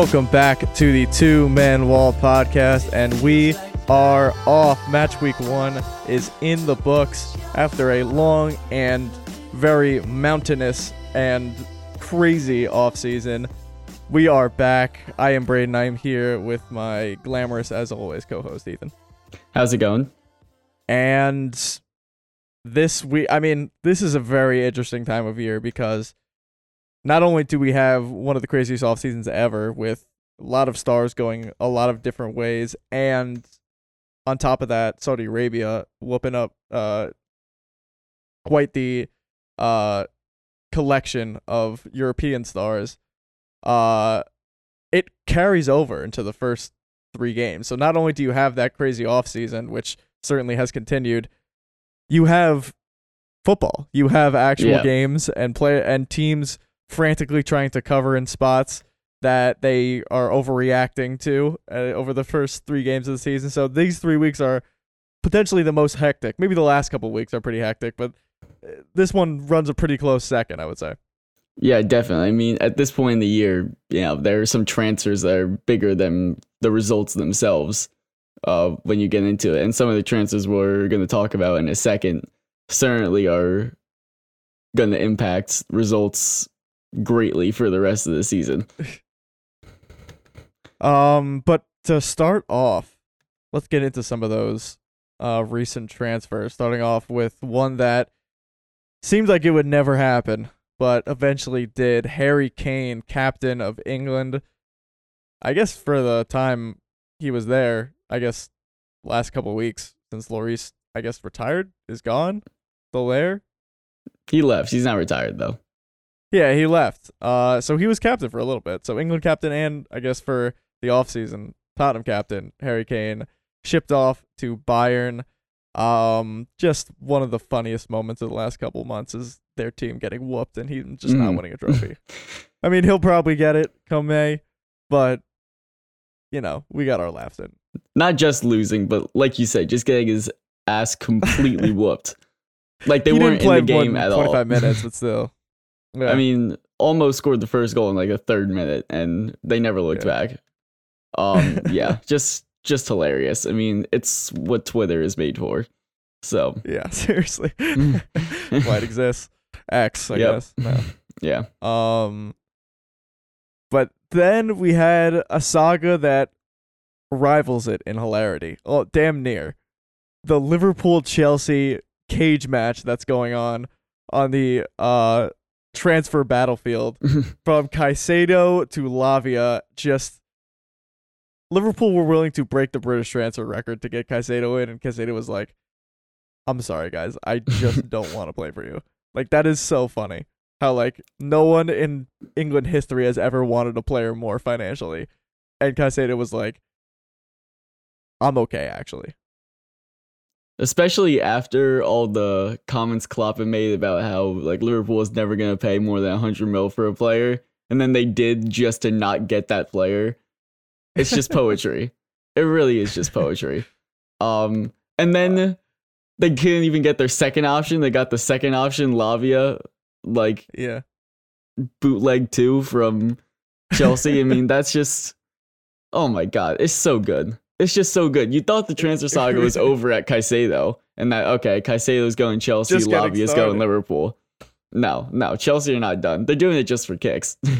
Welcome back to the Two Man Wall podcast, and we are off. Match week one is in the books after a long and very mountainous and crazy off season. We are back. I am Brayden. I am here with my glamorous, as always, co-host Ethan. How's it going? And this week, I mean, this is a very interesting time of year because not only do we have one of the craziest off seasons ever with a lot of stars going a lot of different ways and on top of that Saudi Arabia whooping up uh quite the uh collection of European stars uh it carries over into the first 3 games. So not only do you have that crazy off season which certainly has continued you have football. You have actual Yeah. games and play and teams frantically trying to cover in spots that they are overreacting to uh, over the first three games of the season. So these three weeks are potentially the most hectic. Maybe the last couple weeks are pretty hectic, but uh, this one runs a pretty close second, I would say. Yeah, definitely. I mean, at this point in the year, you know, there are some transfers that are bigger than the results themselves uh, when you get into it. And some of the transfers we're going to talk about in a second certainly are going to impact results greatly for the rest of the season. Um, but to start off, let's get into some of those uh recent transfers. Starting off with one that seemed like it would never happen, but eventually did. Harry Kane, captain of England. I guess for the time he was there, I guess last couple weeks since Lloris, I guess retired, is gone, still there. He left. He's not retired, though. Yeah, he left. Uh, so he was captain for a little bit. So England captain and I guess for the offseason, Tottenham captain Harry Kane shipped off to Bayern. Um, just one of the funniest moments of the last couple months is their team getting whooped and he just not Mm. winning a trophy. I mean, he'll probably get it come May, but you know, we got our laughs in. Not just losing, but like you said, just getting his ass completely whooped. Like they he weren't in the game at 25 all. minutes, but still. Yeah. I mean, almost scored the first goal in like a third minute, and they never looked Yeah. back. Um, yeah, just just hilarious. I mean, it's what Twitter is made for. So yeah, seriously. Why it exists. X, I Yep. guess. No. yeah, Um, but then we had a saga that rivals it in hilarity. Oh, damn near. The Liverpool Chelsea cage match that's going on on the uh transfer battlefield from Caicedo to Lavia. Just Liverpool were willing to break the British transfer record to get Caicedo in, and Caicedo was like, "I'm sorry, guys, I just don't want to play for you." Like that is so funny. How like no one in England history has ever wanted a player more financially, and Caicedo was like, "I'm okay, actually." Especially after all the comments Klopp had made about how like Liverpool was never gonna pay more than hundred mil for a player, and then they did just to not get that player. It's just poetry. it really is just poetry. Um, and then they couldn't even get their second option. They got the second option, Lavia, like Yeah, bootleg two from Chelsea. I mean, that's just oh my god, it's so good. It's just so good. You thought the transfer saga was over at Caicedo, and that okay, Caicedo's going Chelsea, Lavia's started. going Liverpool. No, no, Chelsea are not done. They're doing it just for kicks. they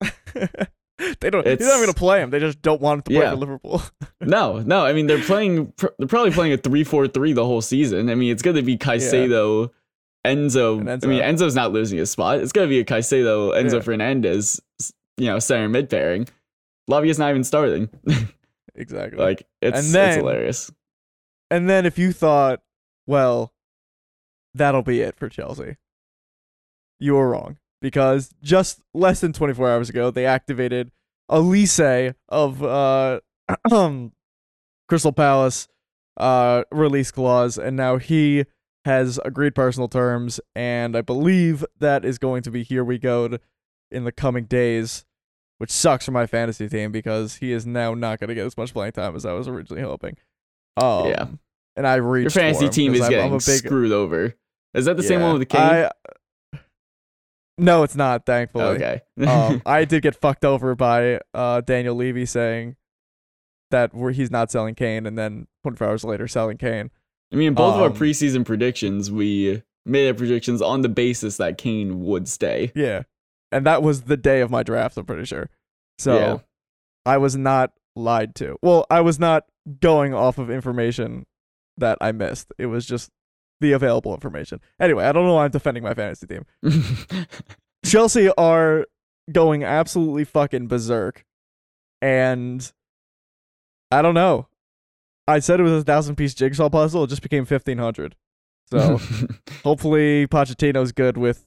don't. They're not It's- going to play him. They just don't want him to play Yeah. for Liverpool. no, no. I mean, they're playing. They're probably playing a three-four-three the whole season. I mean, it's going to be Caicedo, Enzo. And I mean, Enzo's not losing his spot. It's going to be a Caicedo, Enzo Yeah. Fernandez, you know, center mid pairing. Lavia's not even starting. Exactly. like it's, And it's then- hilarious. And then if you thought, well, that'll be it for Chelsea, you were wrong because just less than 24 hours ago they activated Olise of uh Crystal Palace uh release clause and now he has agreed personal terms and I believe that is going to be here we go in the coming days which sucks for my fantasy team because he is now not going to get as much playing time as I was originally hoping. Um, Yeah. and I reached Your fantasy team is I'm- getting I'm big, screwed over. Is that the same one with the King? I, No, it's not. Thankfully. Okay. um, I did get fucked over by uh, Daniel Levy saying that he's not selling Kane, and then 24 hours later selling Kane. I mean, both of our um, preseason predictions, we made our predictions on the basis that Kane would stay. Yeah, and that was the day of my draft. I'm pretty sure. So Yeah. I was not lied to. Well, I was not going off of information that I missed. It was just the available information. Anyway, I don't know why I'm defending my fantasy team. Chelsea are going absolutely fucking berserk. And I don't know. I said it was a thousand piece jigsaw puzzle. It just became 1500. So hopefully Pochettino's good with,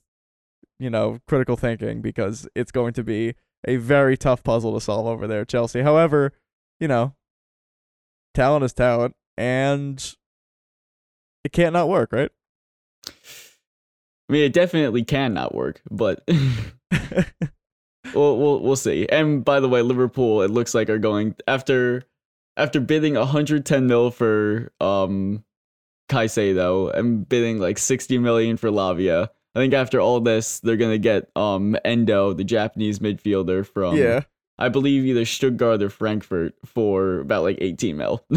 you know, critical thinking because it's going to be a very tough puzzle to solve over there at Chelsea. However, you know, talent is talent and it can't not work, right? I mean, it definitely can not work, but we'll, we'll we'll see. And by the way, Liverpool, it looks like are going after after bidding 110 mil for um Caicedo and bidding like 60 million for Lavia. I think after all this, they're gonna get um Endo, the Japanese midfielder from yeah. I believe either Stuttgart or Frankfurt for about like 18 mil.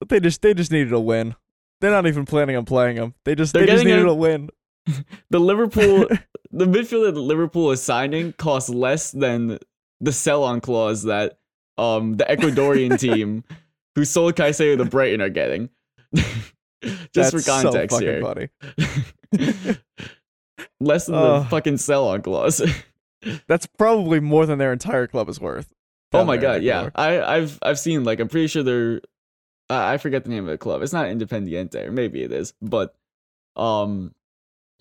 But they just they just needed a win. They're not even planning on playing him. They just They're they just needed a- a win. the Liverpool the midfielder that Liverpool is signing costs less than the sell-on clause that um the Ecuadorian team who sold Caicedo to Brighton are getting. Just for That's so context fucking here. Less than Oh. the fucking sell-on clause. That's probably more than their entire club is worth. oh my god, yeah. I I've I've seen like I'm pretty sure they're uh, I forget the name of the club. It's not Independiente, or maybe it is, but um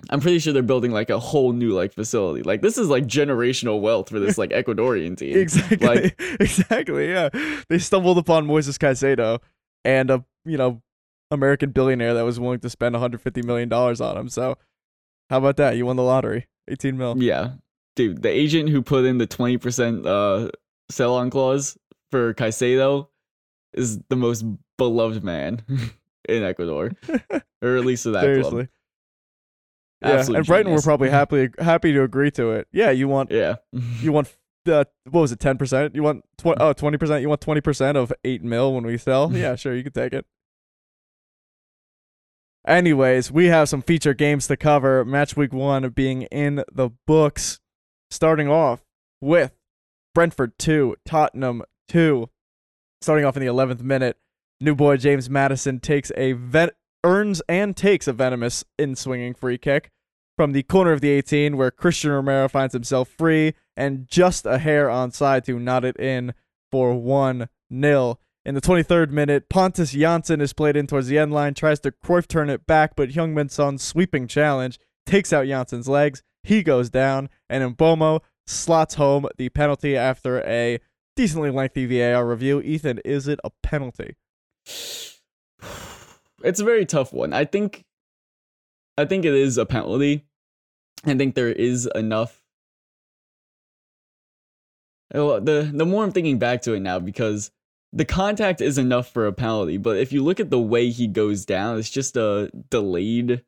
I'm pretty sure they're building like a whole new like facility. Like this is like generational wealth for this like Ecuadorian team. Exactly. Like- exactly. Yeah. They stumbled upon Moises Caicedo and a you know American billionaire that was willing to spend 150 million dollars on him. So how about that? You won the lottery. 18 mil. Yeah. Dude, the agent who put in the 20% uh sell on clause for Caicedo is the most beloved man in Ecuador. or at least of that Seriously. club. Yeah. Absolute and Brighton genius. were probably happy happy to agree to it. Yeah. You want Yeah. you want uh, what was it 10% you want tw- oh 20% you want 20% of 8 mil when we sell yeah sure you can take it anyways we have some feature games to cover. Match week 1 being in the books. Starting off with Brentford 2 Tottenham 2 starting off in the 11th minute new boy James Madison takes a ven- earns and takes a venomous in swinging free kick from the corner of the 18 where Christian Romero finds himself free and just a hair onside to knot it in for 1 0. In the 23rd minute, Pontus Jansson is played in towards the end line, tries to Cruyff turn it back, but Heung-min Son's sweeping challenge takes out Jansson's legs. He goes down, and Mbeumo slots home the penalty after a decently lengthy VAR review. Ethan, is it a penalty? it's a very tough one. I think I think it is a penalty. I think there is enough the the more I'm thinking back to it now because the contact is enough for a penalty, but if you look at the way he goes down, it's just a delayed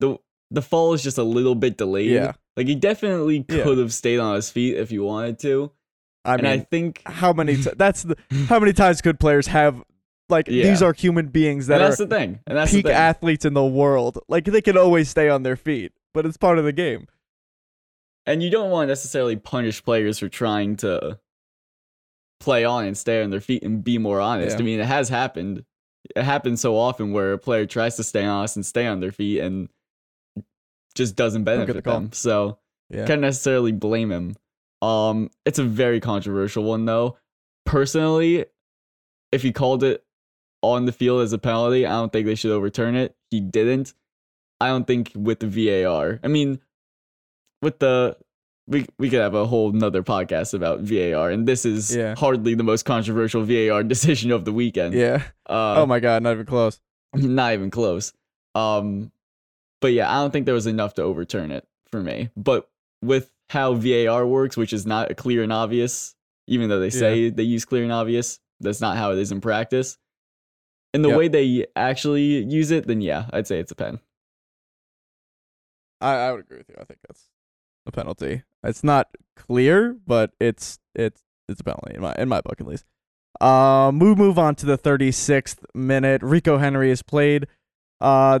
the the fall is just a little bit delayed. Yeah. Like he definitely Yeah. could have stayed on his feet if he wanted to. I and mean, I think how many t- that's the how many times could players have like Yeah. these are human beings that and are that's the thing. And that's peak the thing. athletes in the world. Like they can always stay on their feet, but it's part of the game. And you don't want to necessarily punish players for trying to play on and stay on their feet and be more honest. Yeah. I mean, it has happened. It happens so often where a player tries to stay honest and stay on their feet and just doesn't get the benefit call. them. So Yeah. can't necessarily blame him. Um, it's a very controversial one though. Personally, if he called it on the field as a penalty, I don't think they should overturn it. He didn't. I don't think with the VAR. I mean, with the we we could have a whole nother podcast about VAR, and this is Yeah. hardly the most controversial VAR decision of the weekend. yeah. Uh, oh my god, not even close. not even close. Um, but yeah, I don't think there was enough to overturn it for me. But with how VAR works, which is not a clear and obvious, even though they say they use clear and obvious, that's not how it is in practice. And the Yep. way they actually use it, then yeah, I'd say it's a pen. I, I would agree with you. I think that's a penalty. It's not clear, but it's it's it's a penalty in my in my book at least. Um, we move on to the 36th minute. Rico Henry has played. Uh,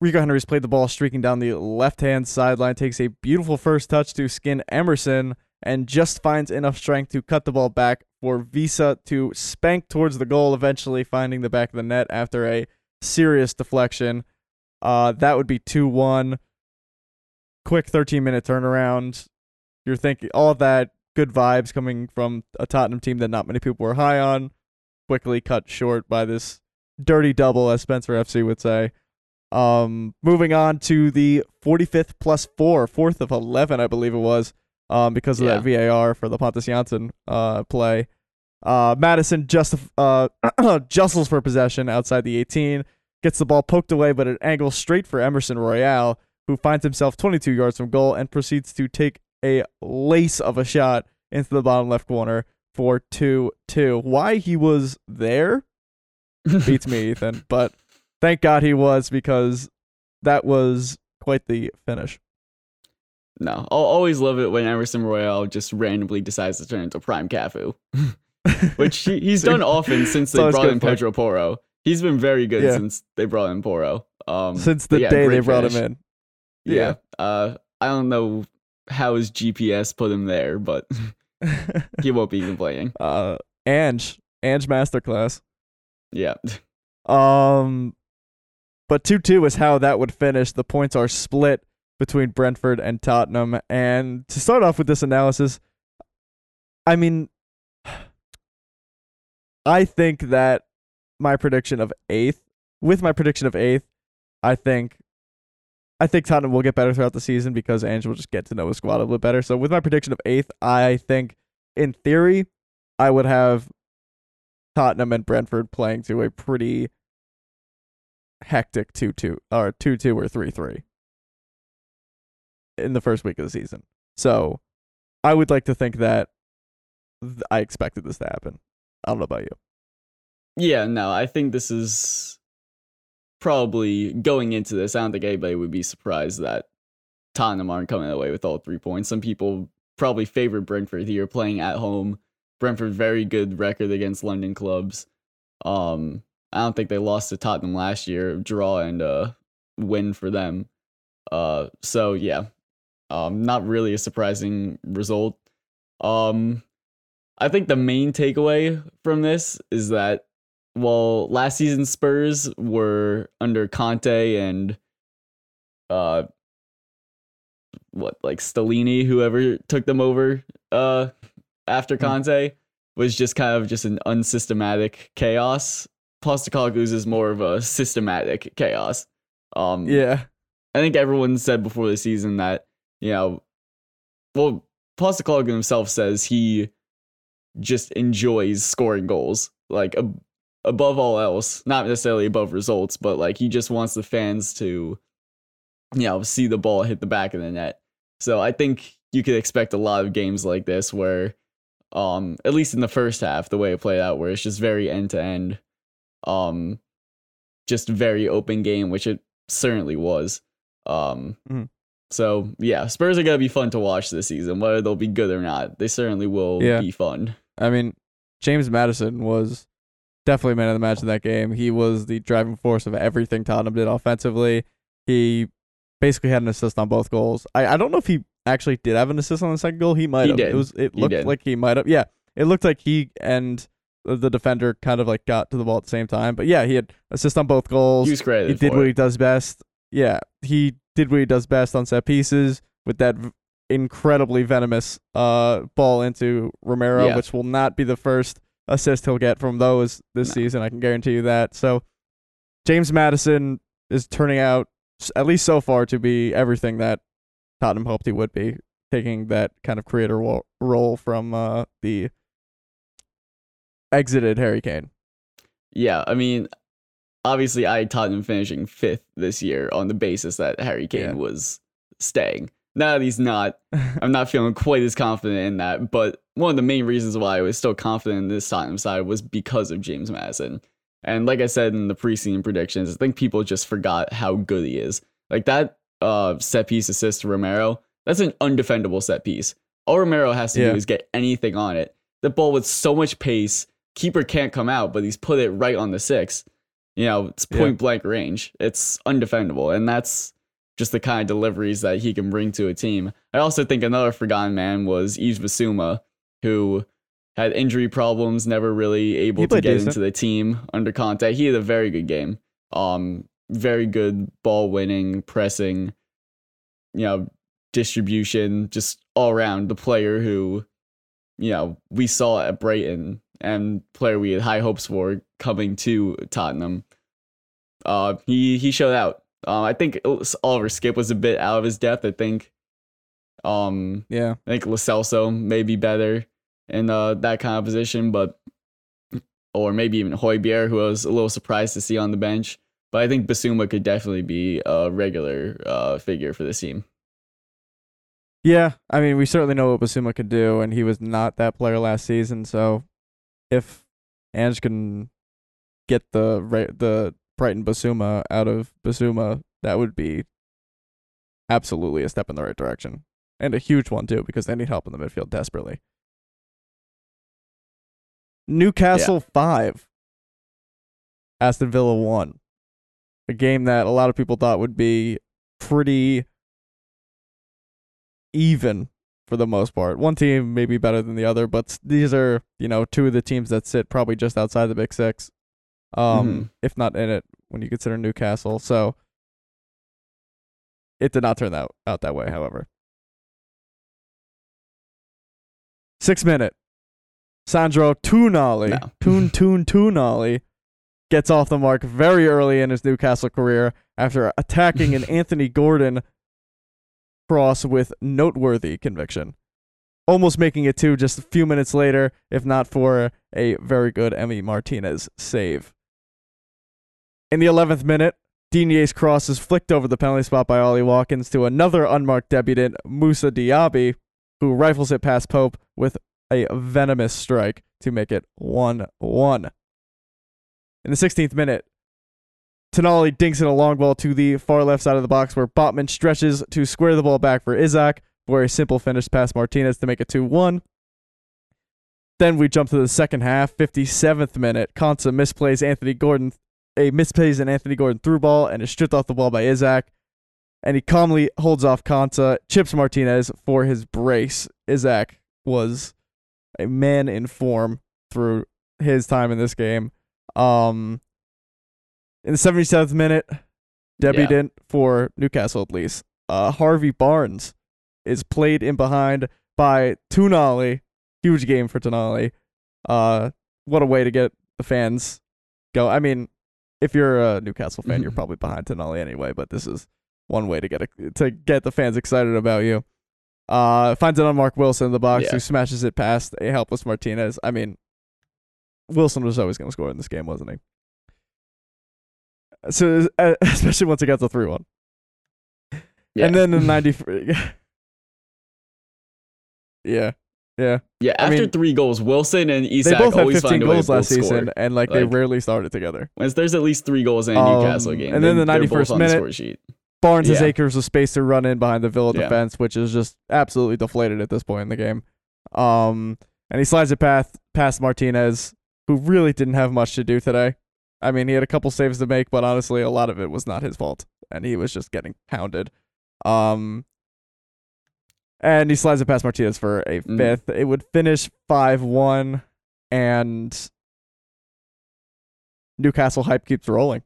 Rico Henry's played the ball streaking down the left hand sideline, takes a beautiful first touch to skin Emerson, and just finds enough strength to cut the ball back for Wissa to spank towards the goal, eventually finding the back of the net after a serious deflection. Uh, that would be 2 1. Quick 13 minute turnaround. You're thinking all that good vibes coming from a Tottenham team that not many people were high on. Quickly cut short by this dirty double, as Spencer FC would say. Um, moving on to the 45th plus four, fourth of 11, I believe it was, um, because of Yeah. that VAR for the Pontus Jansson uh, play. Uh, Madison just uh, jostles for possession outside the 18, gets the ball poked away, but it angles straight for Emerson Royal, who finds himself 22 yards from goal and proceeds to take a lace of a shot into the bottom left corner for 2 2. Why he was there beats me, Ethan, but thank God he was because that was quite the finish. No, I'll always love it when Emerson Royal just randomly decides to turn into Prime Cafu, which he, he's done often since they brought in. Pedro Porro. He's been very good Yeah. since they brought in Porro. Um, Since the yeah, day they great brought him in. Yeah. Uh, I don't know how his GPS put him there, but he won't be complaining. uh, Ange, Ange Masterclass. Yeah. Um, but 2 2 is how that would finish. The points are split between Brentford and Tottenham. And to start off with this analysis, I mean, I think that my prediction of eighth, with my prediction of eighth, I think. I think Tottenham will get better throughout the season because Ange will just get to know his squad a little bit better. So with my prediction of eighth, I think in theory, I would have Tottenham and Brentford playing to a pretty hectic 2 2 or 2 2 or 3 3 in the first week of the season. So I would like to think that th- I expected this to happen. I don't know about you. Yeah, no, I think this is probably going into this. I don't think anybody would be surprised that Tottenham aren't coming away with all three points. Some people probably favor Brentford here playing at home. Brentford very good record against London clubs. Um, I don't think they lost to Tottenham last year. Draw and uh win for them. Uh, so yeah, um, not really a surprising result. Um, I think the main takeaway from this is that while last season Spurs were under Conte and uh what like Stellini, whoever took them over uh after Mm. Conte was just kind of just an unsystematic chaos. Postecoglou's is more of a systematic chaos. Um Yeah. I think everyone said before the season that, you know, well, Postecoglou himself says he just enjoys scoring goals, like ab- above all else, not necessarily above results, but like he just wants the fans to, you know, see the ball hit the back of the net. So I think you could expect a lot of games like this where, um, at least in the first half, the way it played out, where it's just very end to end, um, just very open game, which it certainly was. Um, Mhm. so yeah, Spurs are gonna be fun to watch this season, whether they'll be good or not. They certainly will Yeah. be fun. I mean, James Madison was definitely man of the match in that game. He was the driving force of everything Tottenham did offensively. He basically had an assist on both goals. I, I don't know if he actually did have an assist on the second goal. He might He have. did. It was it He looked did. like he might have. Yeah. It looked like he and the- defender kind of like got to the ball at the same time. But yeah, he had assist on both goals. He was credited he did what it. he does best. Yeah, he did what he does best on set pieces with that incredibly venomous uh ball into Romero, Yeah. which will not be the first assist he'll get from those this No. season. I can guarantee you that. So James Madison is turning out, at least so far, to be everything that Tottenham hoped he would be, taking that kind of creator wo- role from uh, the exited Harry Kane. Yeah, I mean, obviously, I had Tottenham finishing fifth this year on the basis that Harry Kane Yeah. was staying. Now that he's not, I'm not feeling quite as confident in that. But one of the main reasons why I was still confident in this Tottenham side was because of James Madison. And like I said in the preseason predictions, I think people just forgot how good he is. Like that uh, set piece assist to Romero, That's an undefendable set piece. All Romero has to Yeah. do is get anything on it. The ball with so much pace, keeper can't come out, but he's put it right on the six. You know, it's Yeah. point blank range. It's undefendable, and that's just the kind of deliveries that he can bring to a team. I also think another forgotten man was Yves Bissouma, who had injury problems, never really able to get decent. into the team under Conte. He had a very good game. Um, very good ball winning, pressing, you know, distribution, just all around the player who, you know, we saw at Brighton and player we had high hopes for coming to Tottenham. Uh, he he showed out. Um, I think was- Oliver Skipp was a bit out of his depth. I think. Um, Yeah. I think Lo Celso may be better in uh, that kind of position, but or maybe even Højbjerg, who I was a little surprised to see on the bench. But I think Bissouma could definitely be a regular uh, figure for this team. Yeah, I mean, we certainly know what Bissouma could do, and he was not that player last season. So, if Ange can get the the Brighton Bissouma out of Bissouma, that would be absolutely a step in the right direction, and a huge one too, because they need help in the midfield desperately. Newcastle five, Aston Villa one, a game that a lot of people thought would be pretty even for the most part. One team may be better than the other, but these are, you know, two of the teams that sit probably just outside the Big Six, um, Mhm. if not in it when you consider Newcastle. So it did not turn out, out that way, however. Six minute. Sandro Tonali, No. Toon Toon Tonali, gets off the mark very early in his Newcastle career after attacking an Anthony Gordon cross with noteworthy conviction. Almost making it two just a few minutes later, if not for a very good Emi Martinez save. In the 11th minute, Digne's cross is flicked over the penalty spot by Ollie Watkins to another unmarked debutant, Moussa Diaby, who rifles it past Pope with a venomous strike to make it 1 1. In the 16th minute, Tonali dinks in a long ball to the far left side of the box where Botman stretches to square the ball back for Isak for a simple finish past Martinez to make it 2 1. Then we jump to the second half, 57th minute. Konsa misplays Anthony Gordon, a misplays an Anthony Gordon through ball and is stripped off the ball by Isak. And he calmly holds off Konsa, chips Martinez for his brace. Isak was a man in form through his time in this game. Um, in the 77th minute, debutant for Newcastle at least. Uh, Harvey Barnes is played in behind by Tonali. Huge game for Tonali. Uh, what a way to get the fans go. I mean, if you're a Newcastle fan, you're Mhm. probably behind Tonali anyway. But this is one way to get a, to get the fans excited about you. Uh, finds it on Mark Wilson in the box, Yeah. who smashes it past a helpless Martinez. I mean, Wilson was always going to score in this game, wasn't he? So, especially once it got to three one. Yeah. And then in 93. yeah. Yeah. yeah, I after mean- three goals, Wilson and They Isak both had always 15 find goals last both season, score. and like, they rarely started together. Once there's at least three goals in a Um, Newcastle game, and then the 91st on the minute- score sheet. Barnes has acres of space to run in behind the Villa Yeah. defense, which is just absolutely deflated at this point in the game. Um, and he slides it past past Martinez, who really didn't have much to do today. I mean, he had a couple saves to make, but honestly, a lot of it was not his fault, and he was just getting pounded. Um, and he slides it past Martinez for a Mhm. fifth. It would finish five one, and Newcastle hype keeps rolling.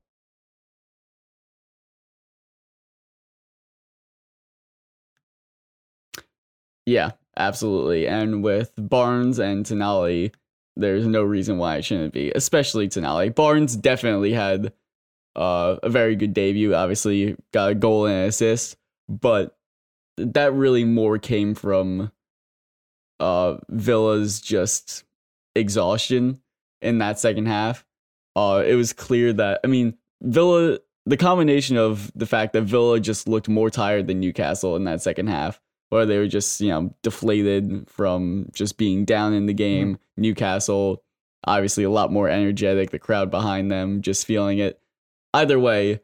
Yeah, absolutely. And with Barnes and Tonali, there's no reason why it shouldn't be, especially Tonali. Barnes definitely had uh, a very good debut. Obviously, got a goal and an assist, but that really more came from uh, Villa's just exhaustion in that second half. Uh, it was clear that I mean Villa. The combination of the fact that Villa just looked more tired than Newcastle in that second half, or they were just you know deflated from just being down in the game. Newcastle, obviously a lot more energetic. The crowd behind them just feeling it. Either way,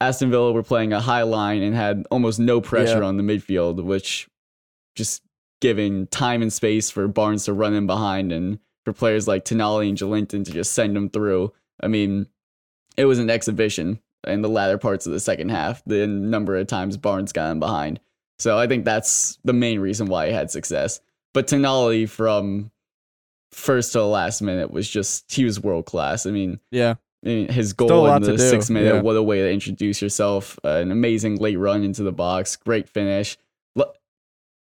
Aston Villa were playing a high line and had almost no pressure Yeah. on the midfield, which just giving time and space for Barnes to run in behind and for players like Tonali and Joelinton to just send them through. I mean, it was an exhibition in the latter parts of the second half, the number of times Barnes got in behind. So I think that's the main reason why he had success. But Tonali from first to the last minute was just he was world class. I mean, Yeah. His goal in the sixth minute, yeah. what a way to introduce yourself. Uh, an amazing late run into the box, great finish. L-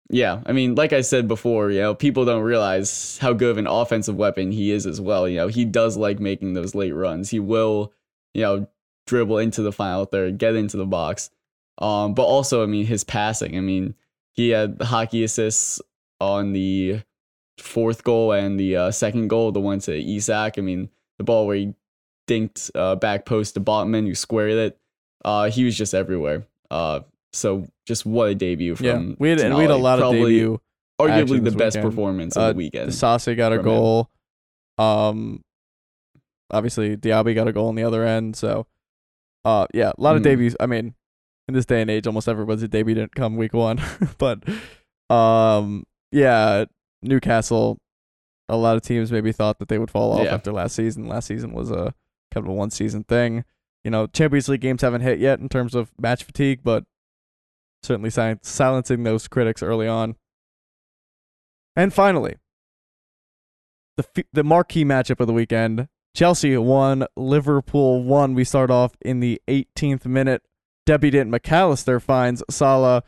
Yeah, I mean, like I said before, you know, people don't realize how good of an offensive weapon he is as well. You know, he does like making those late runs. He will, you know, dribble into the final third, get into the box. Um, but also, I mean, his passing. I mean, he had hockey assists on the fourth goal and the uh, second goal, the one to Isak. I mean, the ball where he dinked uh, back post to Botman, who squared it. Uh, he was just everywhere. Uh, so just what a debut from Yeah. We had, we had a lot of Probably debut. arguably the best weekend. performance of Uh, the weekend. Sase got a from him. goal. Um, obviously Diaby got a goal on the other end. So, uh, yeah, a lot of Mhm. debuts. I mean, in this day and age, almost everybody's debut didn't come week one, but, um, yeah, Newcastle. A lot of teams maybe thought that they would fall off Yeah. after last season. Last season was a kind of a one season thing. You know, Champions League games haven't hit yet in terms of match fatigue, but certainly sil- silencing those critics early on. And finally, the f- the marquee matchup of the weekend: Chelsea won, Liverpool won. We start off in the 18th minute. Debutant McAllister finds Salah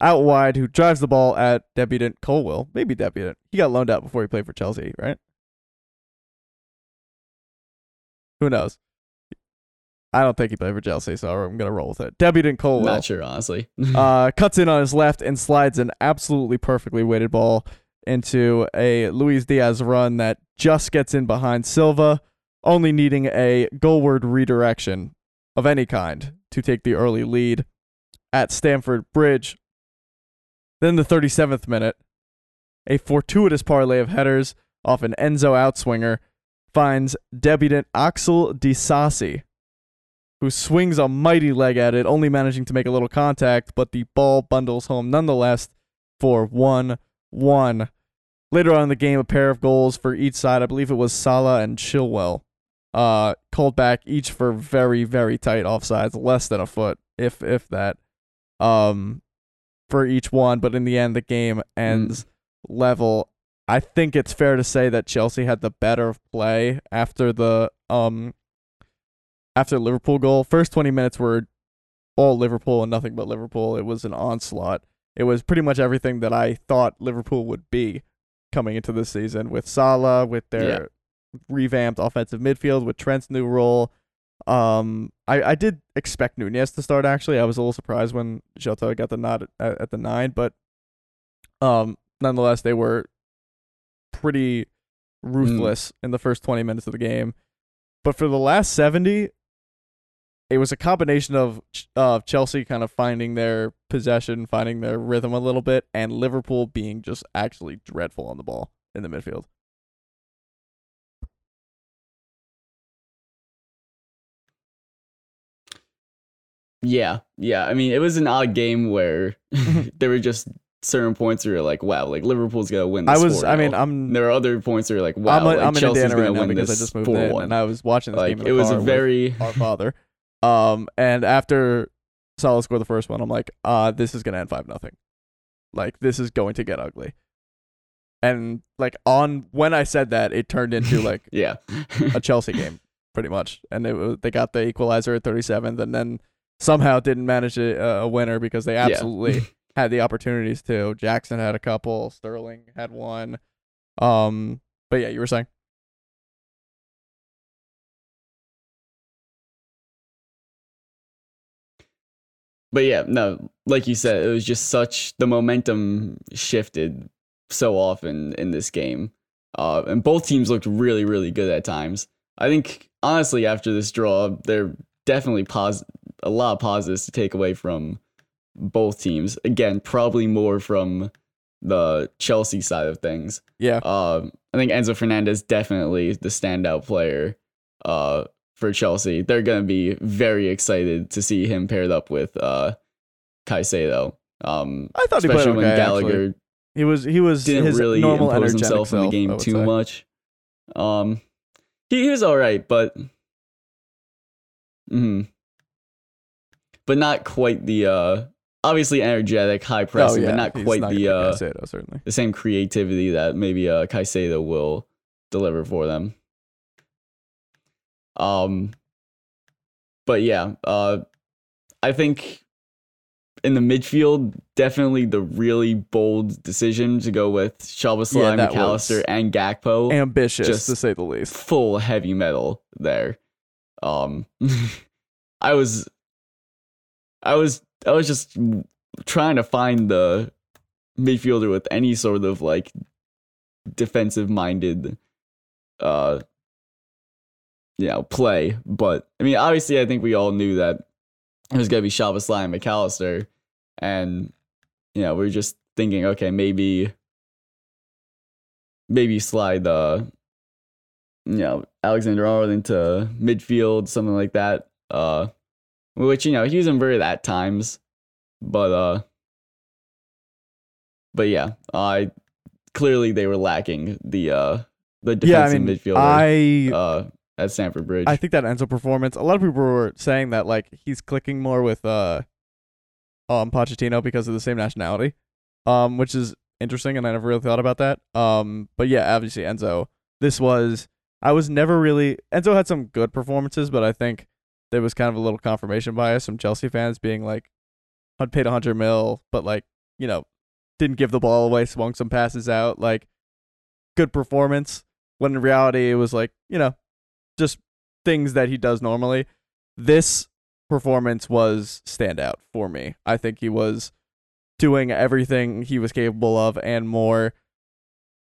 out wide, who drives the ball at debutant Colwill. Maybe debutant. He got loaned out before he played for Chelsea, right? Who knows? I don't think he played for Chelsea, so I'm gonna roll with it. Debutant Colwill Not sure, honestly. uh, cuts in on his left and slides an absolutely perfectly weighted ball into a Luis Diaz run that just gets in behind Silva, only needing a goalward redirection of any kind to take the early lead at Stamford Bridge. Then the 37th minute, a fortuitous parlay of headers off an Enzo outswinger finds debutant Axel Disasi, who swings a mighty leg at it, only managing to make a little contact, but the ball bundles home nonetheless for 1 1. Later on in the game, a pair of goals for each side. I believe it was Salah and Chilwell. Uh, called back each for very, very tight offsides, less than a foot, if if that. Um, for each one, but in the end, the game ends level. I think it's fair to say that Chelsea had the better play after the um after Liverpool goal. First 20 minutes were all Liverpool and nothing but Liverpool. It was an onslaught. It was pretty much everything that I thought Liverpool would be coming into this season with Salah, with their revamped offensive midfield, with Trent's new role. Um, I, I did expect Nunez to start. Actually, I was a little surprised when Jota got the nod at, at the nine, but um, nonetheless, they were pretty ruthless in the first 20 minutes of the game. But for the last 70, it was a combination of Ch- uh, Chelsea kind of finding their possession, finding their rhythm a little bit, and Liverpool being just actually dreadful on the ball in the midfield. Yeah, yeah. I mean, it was an odd game where there were just certain points where you're like, wow, like Liverpool's gonna win. This I was, I 4-0. mean, I'm, there are other points where you're like, wow, I'm, a, like, I'm in Chelsea's Indiana gonna right now win because I just moved 4-1. in, and I was watching this like game in it was a very our father. Um, and after Salah scored the first one, I'm like, uh, this is gonna end five nothing. Like this is going to get ugly. And like on when I said that, it turned into like yeah. a Chelsea game, pretty much. And it, they got the equalizer at 37th, and then somehow didn't manage a, a winner because they Yeah. had the opportunities to. Jackson had a couple, Sterling had one. Um, but yeah, you were saying. But yeah, no, like you said, it was just such the momentum shifted so often in this game. Uh, and both teams looked really, really good at times. I think honestly, after this draw, there are definitely pos- a lot of positives to take away from both teams. Again, probably more from the Chelsea side of things. Yeah. Um, I think Enzo Fernandez definitely the standout player. Uh, for Chelsea. They're going to be very excited to see him paired up with uh, Caicedo. Um, I thought he played especially when okay, Gallagher actually. He was he was didn't his really normal impose himself in the game too say. much. Um, he, he was all right, but mhm. but not quite the uh, obviously energetic, high pressing, oh, yeah. but not he's quite not the uh, Caicedo, certainly. the same creativity that maybe uh Caicedo will deliver for them. Um but yeah, uh I think in the midfield, definitely the really bold decision to go with Szoboszlai, Yeah, McAllister, and Gakpo. Ambitious just- to say the least. full heavy metal there. Um I was I was I was just trying to find the midfielder with any sort of like defensive minded uh you know play. But I mean obviously I think we all knew that it was gonna be Szoboszlai and McAllister and you know, we are just thinking, okay, maybe maybe slide uh you know, Alexander Arnold into midfield, something like that. Uh which, you know, he was inverted at times. But uh But yeah, I clearly they were lacking the uh the Yeah, I defensive mean, midfielder I uh at Stamford Bridge. I think that Enzo performance. A lot of people were saying that like he's clicking more with uh um Pochettino because of the same nationality, um, which is interesting, and I never really thought about that. Um, but yeah, obviously Enzo. This was I was never really Enzo had some good performances, but I think there was kind of a little confirmation bias from Chelsea fans being like, "I'd paid hundred mil, but like you know, didn't give the ball away, swung some passes out, like good performance." When in reality, it was like you know just things that he does normally. This performance was standout for me. I think he was doing everything he was capable of and more.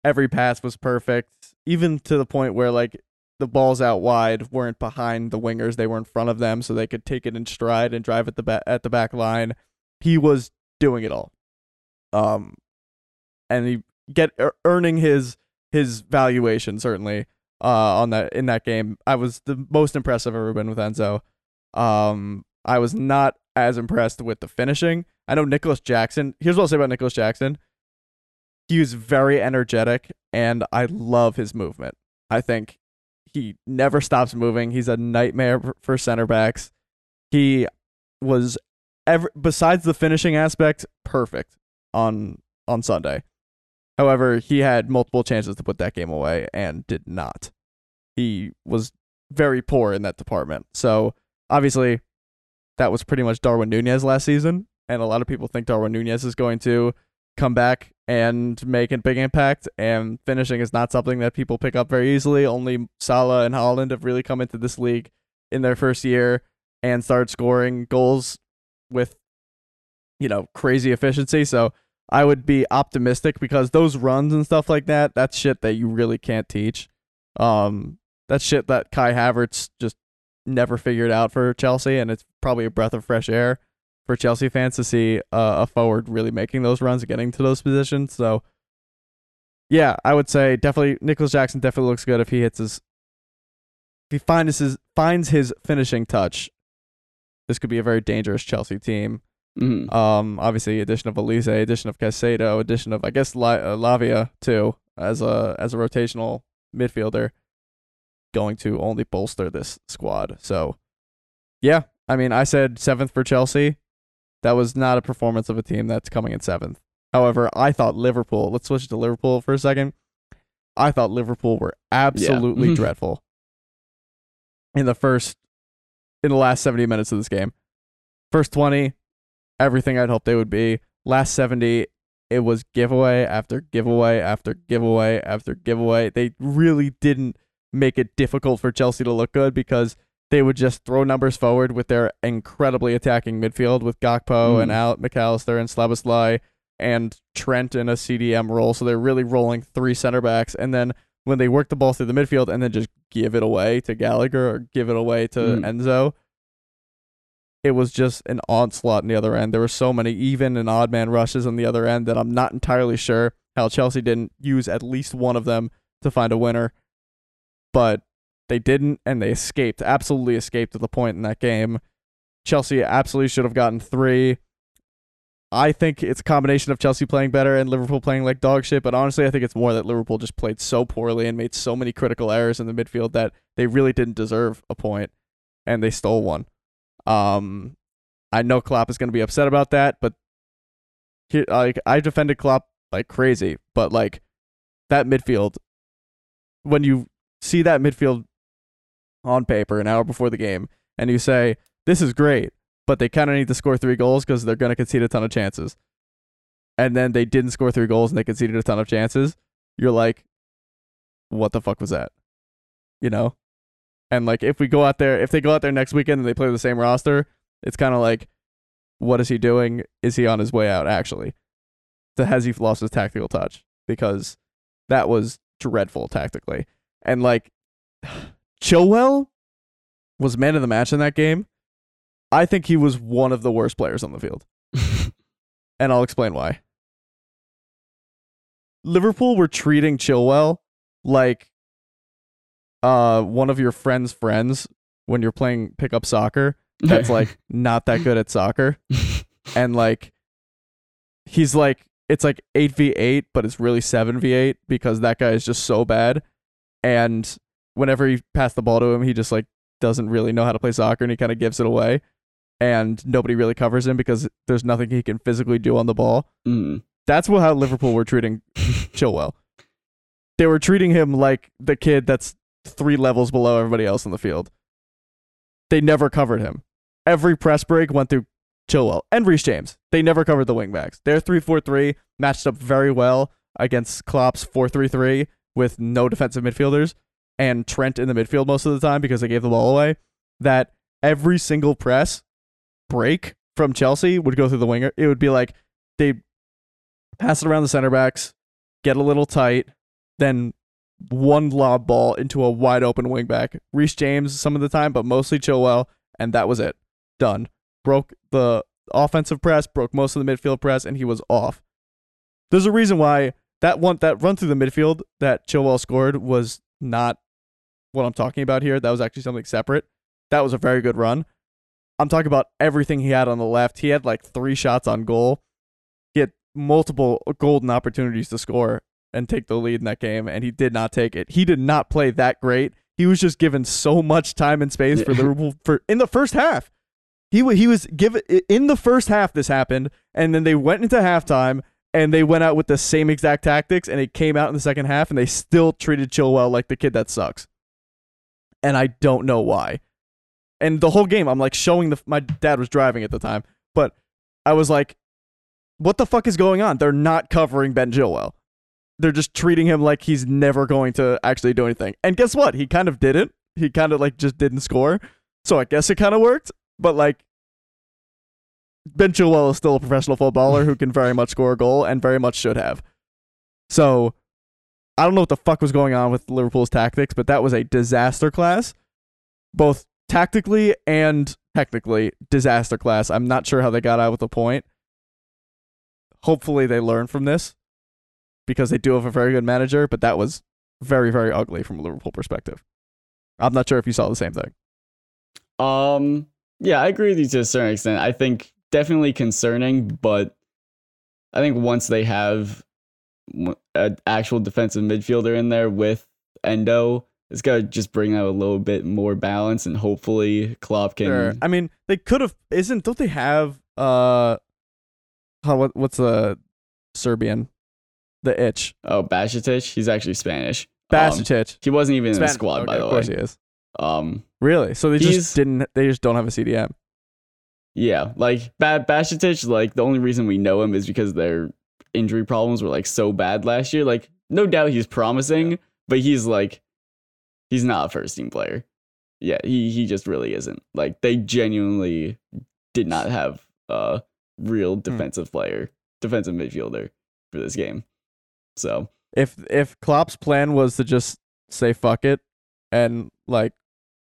Every pass was perfect, even to the point where like the balls out wide weren't behind the wingers; they were in front of them, so they could take it in stride and drive at the back at the back line. He was doing it all, um, and he get ear- earning his his valuation certainly uh, on that in that game. I was the most impressed I've ever been with Enzo. Um, I was not as impressed with the finishing. I know Nicolas Jackson. Here's what I'll say about Nicolas Jackson. He was very energetic, and I love his movement. I think he never stops moving. He's a nightmare for- center backs. He was ever besides the finishing aspect, perfect on on Sunday. However, he had multiple chances to put that game away and did not. He was very poor in that department. So obviously, that was pretty much Darwin Nunez last season, and a lot of people think Darwin Nunez is going to come back and make a big impact. And finishing is not something that people pick up very easily. Only Salah and Haaland have really come into this league in their first year and started scoring goals with, you know, crazy efficiency. So I would be optimistic because those runs and stuff like that, that's shit that you really can't teach. Um, that's shit that Kai Havertz just never figured out for Chelsea, and it's probably a breath of fresh air for Chelsea fans to see uh, a forward really making those runs and getting to those positions. So, yeah, I would say definitely Nicolas Jackson definitely looks good if he hits his if he finds his finds his finishing touch. This could be a very dangerous Chelsea team. Mhm. Um, obviously, addition of Olise, addition of Caicedo, addition of I guess La- uh, Lavia too as a as a rotational midfielder, going to only bolster this squad. So, yeah, I mean, I said seventh for Chelsea. That was not a performance of a team that's coming in seventh. However, I thought Liverpool. Let's switch to Liverpool for a second. I thought Liverpool were absolutely dreadful in the first, in the last seventy minutes of this game. First twenty, everything I'd hoped they would be. Last 70, it was giveaway after giveaway after giveaway after giveaway. They really didn't make it difficult for Chelsea to look good because they would just throw numbers forward with their incredibly attacking midfield with Gakpo and Mm. Al McAllister and Szoboszlai and Trent in a CDM role. So they're really rolling three center backs. And then when they work the ball through the midfield and then just give it away to Gallagher or give it away to Mm. Enzo, it was just an onslaught on the other end. There were so many even and odd man rushes on the other end that I'm not entirely sure how Chelsea didn't use at least one of them to find a winner. But They didn't, and they escaped, absolutely escaped to the point in that game. Chelsea absolutely should have gotten three. I think it's a combination of Chelsea playing better and Liverpool playing like dog shit, but honestly, I think it's more that Liverpool just played so poorly and made so many critical errors in the midfield that they really didn't deserve a point, and they stole one. Um, I know Klopp is going to be upset about that, but he, like I defended Klopp like crazy, but like that midfield, when you see that midfield on paper an hour before the game, and you say this is great, but they kind of need to score three goals because they're going to concede a ton of chances, and then they didn't score three goals and they conceded a ton of chances, you're like, what the fuck was that? You know. And like if we go out there, if they go out there next weekend and they play the same roster, it's kind of like, what is he doing? Is he on his way out? Actually, so has he lost his tactical touch? Because that was dreadful tactically. And like, Chilwell was man of the match in that game. I think he was one of the worst players on the field, and I'll explain why. Liverpool were treating Chilwell like uh one of your friend's friends when you're playing pickup soccer that's like not that good at soccer and like he's like it's like 8v8 but it's really 7v8 because that guy is just so bad and whenever he passed the ball to him he just like doesn't really know how to play soccer and he kind of gives it away and nobody really covers him because there's nothing he can physically do on the ball Mm. that's what how Liverpool were treating Chilwell. They were treating him like the kid that's three levels below everybody else in the field. They never covered him. Every press break went through Chilwell and Reece James. They never covered the wingbacks. Their 3-4-3 matched up very well against Klopp's 4-3-3 with no defensive midfielders and Trent in the midfield most of the time because they gave the ball away. That every single press break from Chelsea would go through the winger. It would be like they pass it around the center backs, get a little tight, then one lob ball into a wide open wing back. Reece James some of the time, but mostly Chilwell, and that was it. Done. Broke the offensive press, broke most of the midfield press, and he was off. There's a reason why that one that run through the midfield that Chilwell scored was not what I'm talking about here. That was actually something separate. That was a very good run. I'm talking about everything he had on the left. He had like three shots on goal. He had multiple golden opportunities to score and take the lead in that game, and he did not take it. He did not play that great. He was just given so much time and space for. Liverpool for in the first half. He he was given in the first half. This happened, and then they went into halftime and they went out with the same exact tactics, and it came out in the second half, and they still treated Chilwell like the kid that sucks. And I don't know why. And the whole game, I'm like showing the. My dad was driving at the time, but I was like, "What the fuck is going on? They're not covering Ben Chilwell. They're just treating him like he's never going to actually do anything." And guess what? He kind of didn't. He kind of like just didn't score. So I guess it kind of worked. But like, Ben Chilwell is still a professional footballer who can very much score a goal and very much should have. So I don't know what the fuck was going on with Liverpool's tactics, but that was a disaster class, both tactically and technically disaster class. I'm not sure how they got out with the point. Hopefully they learn from this because they do have a very good manager, but that was very very ugly from a Liverpool perspective. I'm not sure if you saw the same thing. Um, yeah, I agree with you to a certain extent. I think definitely concerning, but I think once they have an actual defensive midfielder in there with Endo, it's got to just bring out a little bit more balance, and hopefully Klopp can. Sure. I mean, they could have. Isn't? Don't they have? Uh, how what? What's the Serbian? The itch. Oh, Bajčetić, he's actually Spanish. Um, he wasn't even in the Span- squad, by okay, the Of course way. he is. Um, Really? So they just didn't. They just don't have a CDM. Yeah, like ba- like the only reason we know him is because their injury problems were like so bad last year. Like, no doubt he's promising, but he's like, he's not a first team player. Yeah, he he just really isn't. Like, they genuinely did not have a real Hmm. defensive player, defensive midfielder for this game. So If if Klopp's plan was to just say fuck it and like,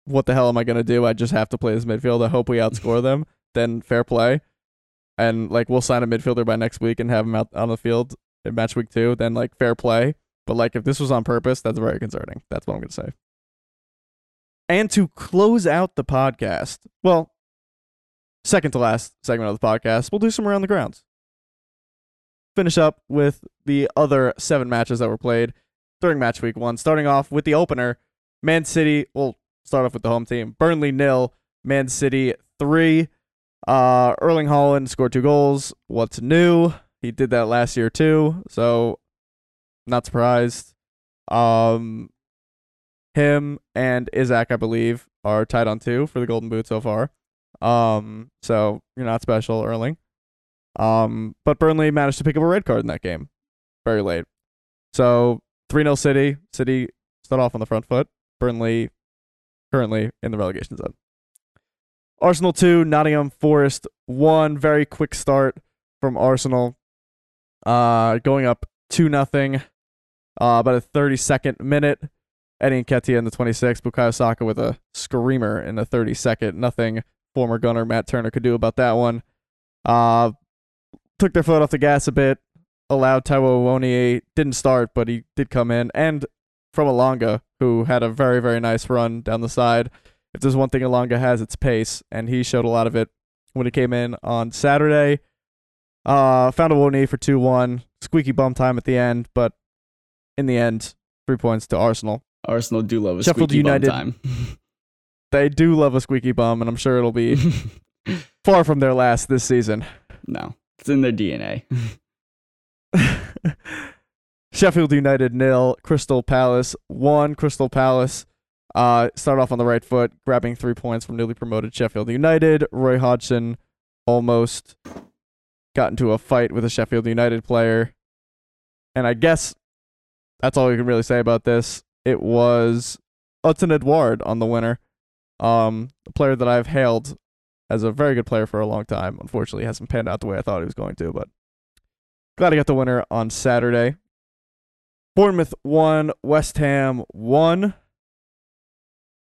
what the hell am I gonna do? I just have to play this midfield. I hope we outscore them. Then fair play. And like we'll sign a midfielder by next week and have him out on the field in match week two. Then like fair play. But like if this was on purpose, that's very concerning. That's what I'm gonna say. And to close out the podcast, well, second to last segment of the podcast, we'll do some around the grounds. Finish up with the other seven matches that were played during match week one, starting off with the opener. Man City, we'll start off with the home team. Burnley nil, Man City three. Uh, Erling Haaland scored two goals. What's new? He did that last year too, so not surprised. Um, him and Isak, I believe, are tied on two for the Golden Boot so far. Um, so you're not special, Erling. Um, but Burnley managed to pick up a red card in that game, very late. So three 0 City. City start off on the front foot. Burnley currently in the relegation zone. Arsenal two, Nottingham Forest one. Very quick start from Arsenal. Uh, going up two nothing. Uh, about a 32nd minute. Eddie Nketiah in the 26th. Bukayo Saka with a screamer in the 32nd. Nothing former gunner Matt Turner could do about that one. Uh, took their foot off the gas a bit. Allowed Taiwo Awoniyi. Didn't start, but he did come in. And from Elanga, who had a very, very nice run down the side. If there's one thing Elanga has, it's pace, and he showed a lot of it when he came in on Saturday. Uh, found a Awoniyi for 2 1. Squeaky bum time at the end, but in the end, three points to Arsenal. Arsenal do love a Sheffield squeaky bum time. They do love a squeaky bum, and I'm sure it'll be far from their last this season. no, it's in their DNA. Sheffield United nil, Crystal Palace one. Crystal Palace uh, start off on the right foot, grabbing three points from newly promoted Sheffield United. Roy Hodgson almost got into a fight with a Sheffield United player, and I guess that's all we can really say about this. It was Odsonne Edouard on the winner, um, a player that I've hailed as a very good player for a long time. Unfortunately, hasn't panned out the way I thought he was going to, but glad I got the winner on Saturday. Bournemouth won, West Ham won.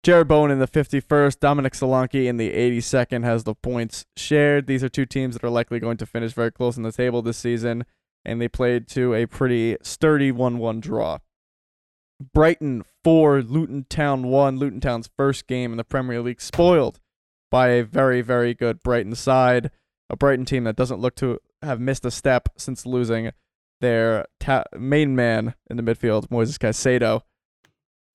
Jarrod Bowen in the 51st, Dominic Solanke in the 82nd has the points shared. These are two teams that are likely going to finish very close in the table this season, and they played to a pretty sturdy 1 1 draw. Brighton 4, Luton Town 1. Luton Town's first game in the Premier League spoiled by a very, very good Brighton side. A Brighton team that doesn't look to have missed a step since losing their ta- main man in the midfield, Moises Caicedo,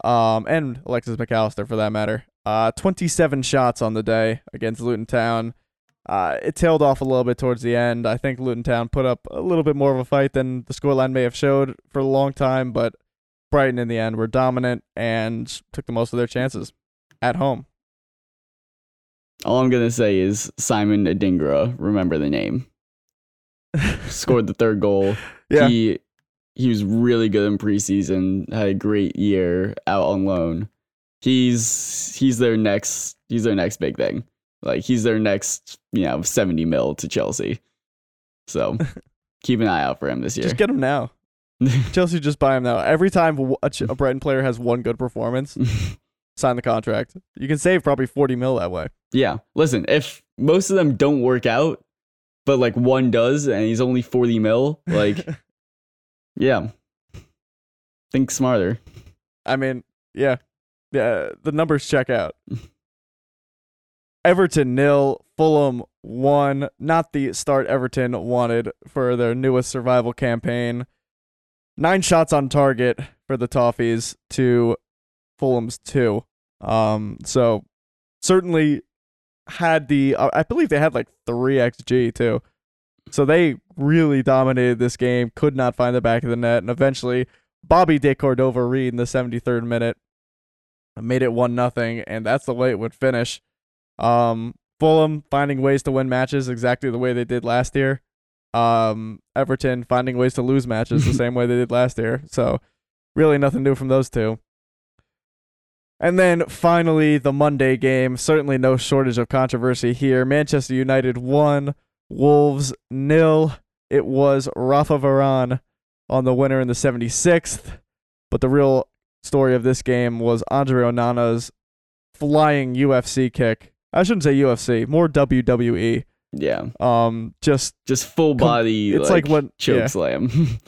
um, and Alexis Mac Allister for that matter. Uh, 27 shots on the day against Luton Town. Uh, it tailed off a little bit towards the end. I think Luton Town put up a little bit more of a fight than the scoreline may have showed for a long time, but Brighton in the end were dominant and took the most of their chances at home. All I'm gonna say is Simon Adingra. Remember the name. Scored the third goal. Yeah. He he was really good in preseason. Had a great year out on loan. He's he's their next he's their next big thing. Like he's their next you know seventy mil to Chelsea. So keep an eye out for him this year. Just get him now. Chelsea just buy him now. Every time a, Ch- a Brighton player has one good performance, sign the contract. You can save probably 40 mil that way. yeah. Listen, if most of them don't work out, but like one does, and he's only forty mil, like yeah. Think smarter. I mean, yeah. Yeah, the numbers check out. Everton nil, Fulham one. Not the start Everton wanted for their newest survival campaign. Nine shots on target for the Toffees to Fulham's two. Um, so certainly had the uh, I believe they had like three xg too. So they really dominated this game. Could not find the back of the net, and eventually Bobby De Cordova-Reid in the 73rd minute made it one nothing, and that's the way it would finish. Um, Fulham finding ways to win matches exactly the way they did last year. Um, Everton finding ways to lose matches the same way they did last year. So really nothing new from those two. And then finally the Monday game. Certainly no shortage of controversy here. Manchester United won, Wolves nil. It was Rafa Varane on the winner in the 76th. But the real story of this game was Andre Onana's flying UFC kick. I shouldn't say UFC, more WWE. Yeah. Um, just Just full Com- body it's like, like when- choke yeah. slam.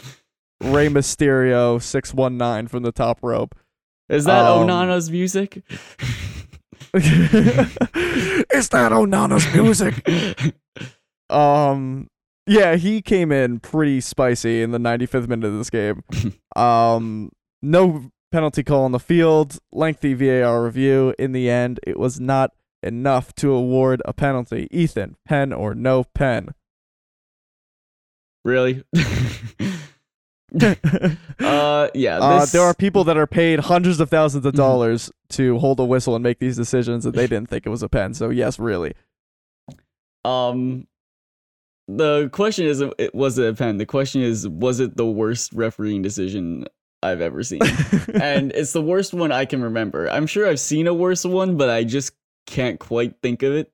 Rey Mysterio 619 from the top rope. Is that Um, Onana's music? Is that Onana's music? Um, yeah, he came in pretty spicy in the 95th minute of this game. um, no penalty call on the field, lengthy VAR review. In the end, it was not enough to award a penalty. Ethan, pen or no pen? really? uh, yeah. Uh, there are people that are paid hundreds of thousands of Mhm. dollars to hold a whistle and make these decisions, and they didn't think it was a pen. So yes, really. Um, the question isn't it was it a pen. The question is was it the worst refereeing decision I've ever seen? and it's the worst one I can remember. I'm sure I've seen a worse one, but I just can't quite think of it.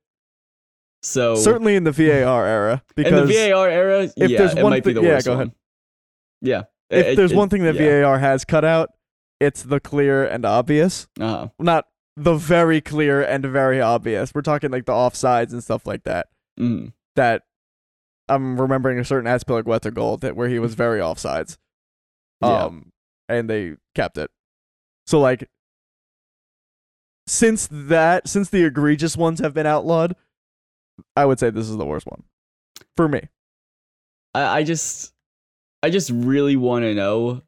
So certainly in the VAR era, because in the VAR era, if yeah, there's it one might be the yeah, worst go one. ahead. Yeah. if It- there's it- one thing that yeah. VAR has cut out, it's the clear and obvious. Uh-huh. Not the very clear and very obvious. We're talking like the offsides and stuff like that. Mhm. That I'm remembering a certain Azpilicueta goal that where he was very offsides. Yeah. Um, and they kept it. So like, since that, since the egregious ones have been outlawed, I would say this is the worst one for me. I, I just I just really want to know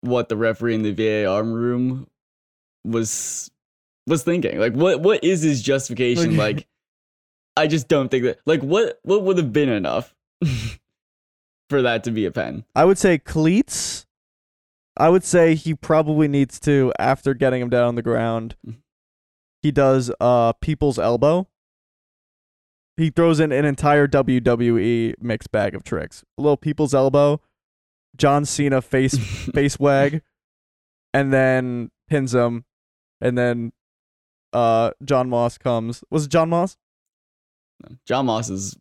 what the referee in the VAR room was was thinking. Like what what is his justification? Like I just don't think that like what what would have been enough for that to be a pen. I would say cleats. I would say he probably needs to after getting him down on the ground. Mhm. He does uh people's elbow. He throws in an entire WWE mixed bag of tricks. A little people's elbow, John Cena face face wag, and then pins him, and then uh John Moss comes. Was it John Moss? John Moss is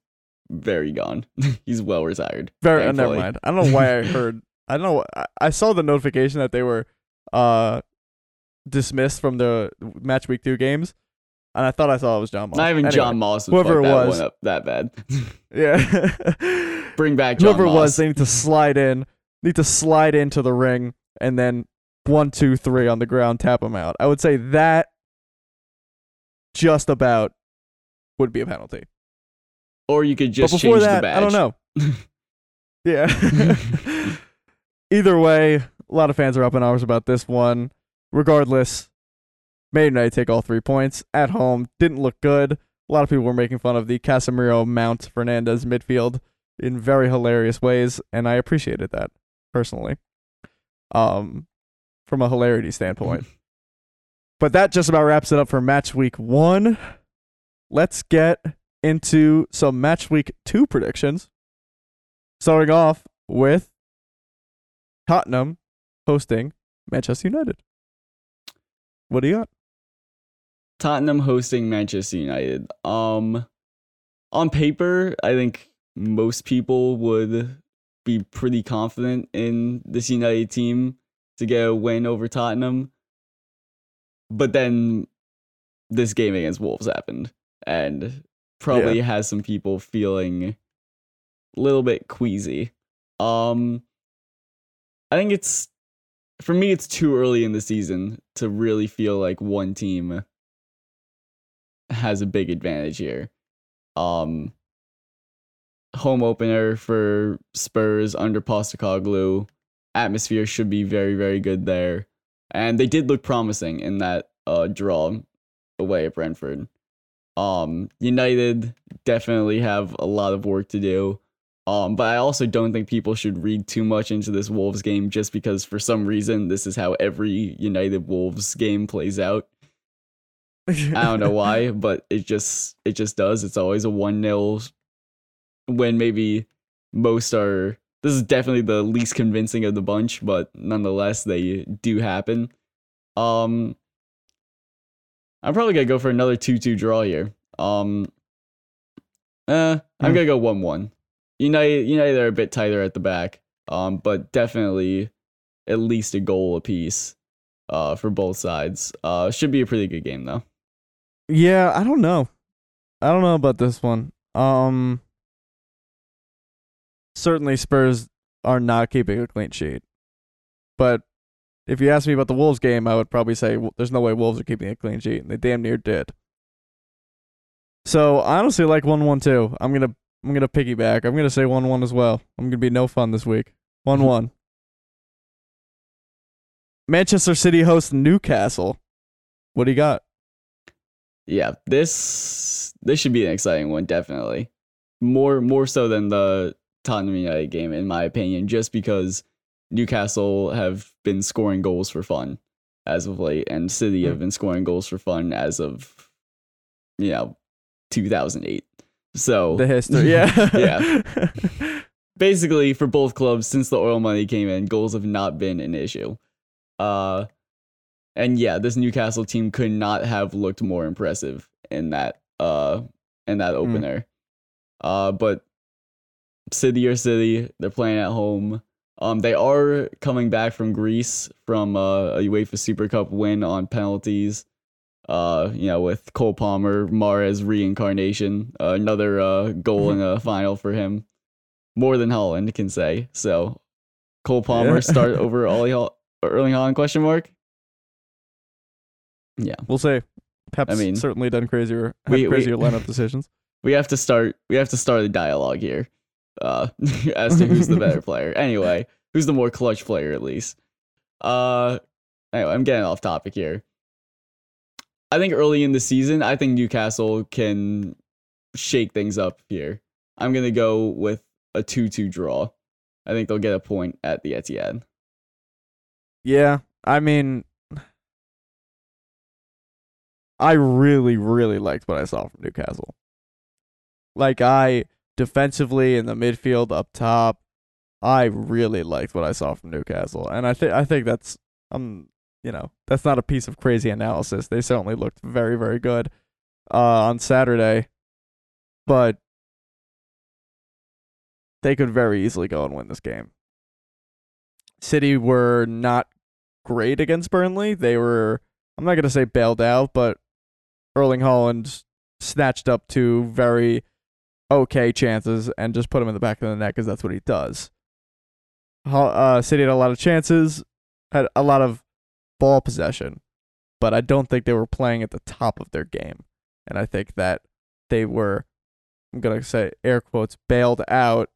very gone. He's well retired. Very uh, never mind. I don't know why I heard. I don't know. I, I saw the notification that they were uh dismissed from the match week two games, and I thought I saw it was John Moss. Not even Anyway, John Moss whoever it that was. up that bad. Yeah. Bring back John Whoever it Moss. was, they need to slide in. Need to slide into the ring and then one, two, three on the ground, tap them out. I would say that just about would be a penalty. or you could just but before change that, the badge. I don't know. yeah. Either way, a lot of fans are up in arms about this one. Regardless, Man United take all three points at home. Didn't look good. A lot of people were making fun of the Casemiro Mount Fernandez midfield in very hilarious ways, and I appreciated that personally. Um, from a hilarity standpoint. but that just about wraps it up for match week one. Let's get into some match week two predictions. Starting off with Tottenham hosting Manchester United. What do you got? Tottenham hosting Manchester United. Um, on paper, I think most people would be pretty confident in this United team to get a win over Tottenham. But then this game against Wolves happened and probably has some people feeling a little bit queasy. Um I think it's for me it's too early in the season to really feel like one team has a big advantage here. Um home opener for Spurs under Postecoglou. Atmosphere should be very very good there. And they did look promising in that uh draw away at Brentford. Um United definitely have a lot of work to do. Um, but I also don't think people should read too much into this Wolves game just because for some reason this is how every United Wolves game plays out. I don't know why, but it just it just does. It's always a 1-0 when maybe most are this is definitely the least convincing of the bunch, but nonetheless they do happen. Um I'm probably going to go for another 2-2 draw here. Um uh, I'm going to go 1-1. United United are a bit tighter at the back. Um but definitely at least a goal apiece uh for both sides. Uh should be a pretty good game though. Yeah, I don't know. I don't know about this one. Um certainly Spurs are not keeping a clean sheet. But if you ask me about the Wolves game, I would probably say "Well, there's no way Wolves are keeping a clean sheet, and they damn near did. So I honestly like one one too. I'm gonna I'm gonna piggyback. I'm gonna say one one as well. I'm gonna be no fun this week. One one. Manchester City hosts Newcastle. What do you got? Yeah, this this should be an exciting one, definitely. More more so than the Tottenham United game, in my opinion, just because Newcastle have been scoring goals for fun as of late, and City have Hmm. been scoring goals for fun as of you know 2008. So The history. Yeah. yeah. basically for both clubs since the oil money came in goals have not been an issue uh and yeah this newcastle team could not have looked more impressive in that uh in that opener uh but city or city they're playing at home um they are coming back from greece from uh, a uefa super cup win on penalties uh, you know, with Cole Palmer, Mahrez reincarnation, uh, another uh, goal in a final for him. More than Haaland can say. So, Cole Palmer Yeah. start over Ollie Hol- Erling Haaland question mark. Yeah, We'll say Pep's I mean, certainly done crazier we- we- crazier lineup decisions. we have to start. We have to start a dialogue here, uh, as to who's the better player. Anyway, who's the more clutch player at least? Uh, anyway, I'm getting off topic here. I think early in the season, I think Newcastle can shake things up here. I'm gonna go with a two-two draw. I think they'll get a point at the Etihad. Yeah, I mean, I really, really liked what I saw from Newcastle. Like I defensively in the midfield up top, I really liked what I saw from Newcastle, and I think I think that's um you know that's not a piece of crazy analysis. They certainly looked very, very good uh, on Saturday, but they could very easily go and win this game. City were not great against Burnley. They were, I'm not to say bailed out, but Erling Haaland snatched up two very okay chances and just put him in the back of the net because that's what he does. Uh, City had a lot of chances, had a lot of ball possession, but I don't think they were playing at the top of their game. And I think that they were, I'm going to say air quotes, bailed out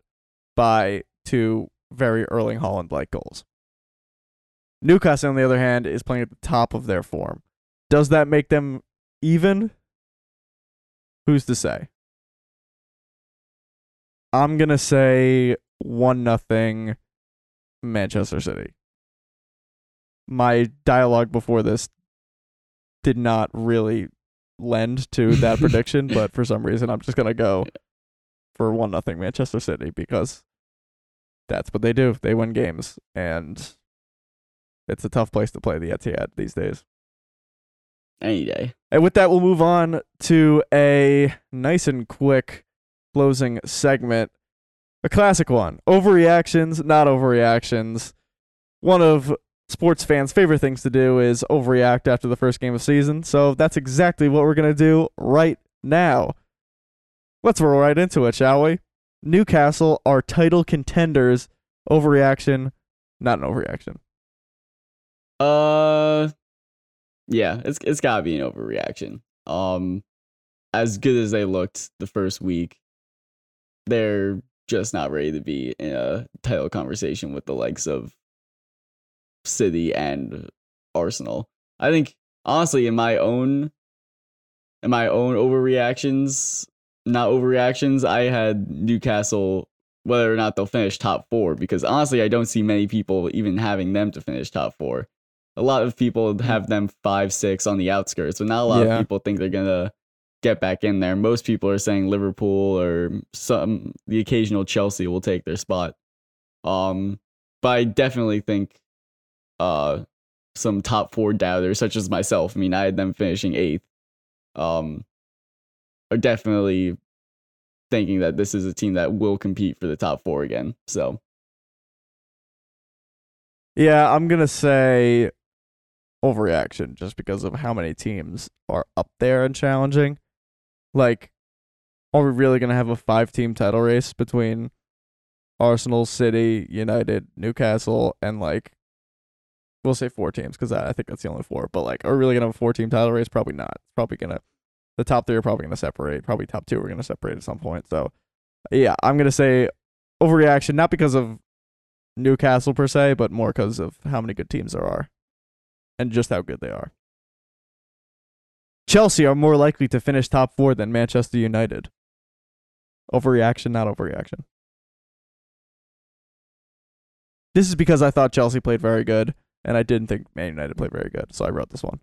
by two very Erling Haaland like goals. Newcastle, on the other hand, is playing at the top of their form. Does that make them even? Who's to say? I'm gonna say one nothing Manchester City. My dialogue before this did not really lend to that prediction, but for some reason I'm just gonna go for one nothing Manchester City because that's what they do. They win games, and it's a tough place to play the Etihad these days. Any day. And with that, we'll move on to a nice and quick closing segment. A classic one. Overreactions, not overreactions. One of sports fans' favorite things to do is overreact after the first game of season. So that's exactly what we're going to do right now. Let's roll right into it, shall we? Newcastle are title contenders. Overreaction, not an overreaction. Uh, yeah, it's it's gotta be an overreaction. Um, as good as they looked the first week, they're just not ready to be in a title conversation with the likes of City and Arsenal. I think honestly, in my own, in my own overreactions, not overreactions, I had Newcastle whether or not they'll finish top four because honestly, I don't see many people even having them to finish top four a lot of people have them five, six on the outskirts, but not a lot Yeah. of people think they're gonna get back in there. Most people are saying Liverpool or some the occasional Chelsea will take their spot. Um, but I definitely think uh some top four doubters, such as myself. I mean, I had them finishing eighth. Um, are definitely thinking that this is a team that will compete for the top four again. So Yeah, I'm gonna say overreaction just because of how many teams are up there and challenging. Like, are we really gonna have a five team title race between Arsenal, City, United, Newcastle, and like we'll say four teams because I, I think that's the only four. But like, are we really gonna have a four team title race? Probably not. It's probably gonna the top three are probably gonna separate. Probably top two are gonna separate at some point. So yeah, I'm gonna say overreaction, not because of Newcastle per se, but more because of how many good teams there are and just how good they are. Chelsea are more likely to finish top four than Manchester United. Overreaction, not overreaction. This is because I thought Chelsea played very good, and I didn't think Man United played very good, so I wrote this one.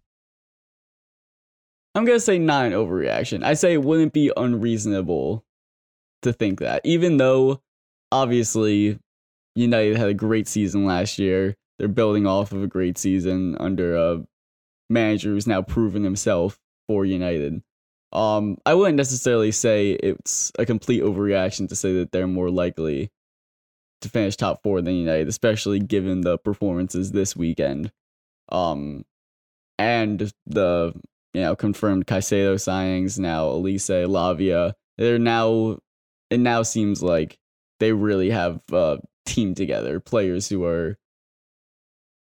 I'm gonna say an overreaction. I say it wouldn't be unreasonable to think that, even though obviously United had a great season last year. They're building off of a great season under a manager who's now proven himself for United. Um, I wouldn't necessarily say it's a complete overreaction to say that they're more likely to finish top four than United, especially given the performances this weekend. Um, and the you know confirmed Caicedo signings now, Olise, Lavia. They're now it now seems like they really have a team together, players who are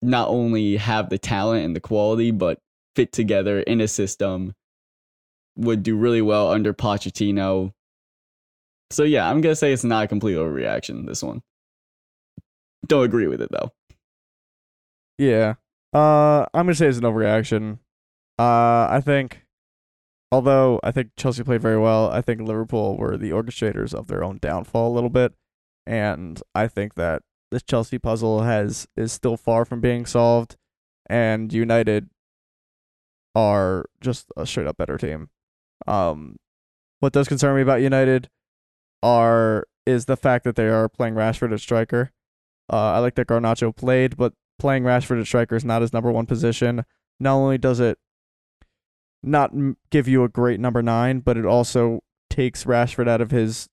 not only have the talent and the quality, but fit together in a system. Would do really well under Pochettino. So yeah, I'm gonna say it's not a complete overreaction. This one. Don't agree with it though. Yeah. Uh, I'm gonna say it's an overreaction. Uh, I think, although I think Chelsea played very well, I think Liverpool were the orchestrators of their own downfall a little bit, and I think that this Chelsea puzzle has is still far from being solved, and United are just a straight up better team. Um, what does concern me about United are is the fact that they are playing Rashford at striker. Uh, I like that Garnacho played, but playing Rashford at striker is not his number one position. Not only does it not give you a great number nine, but it also takes Rashford out of his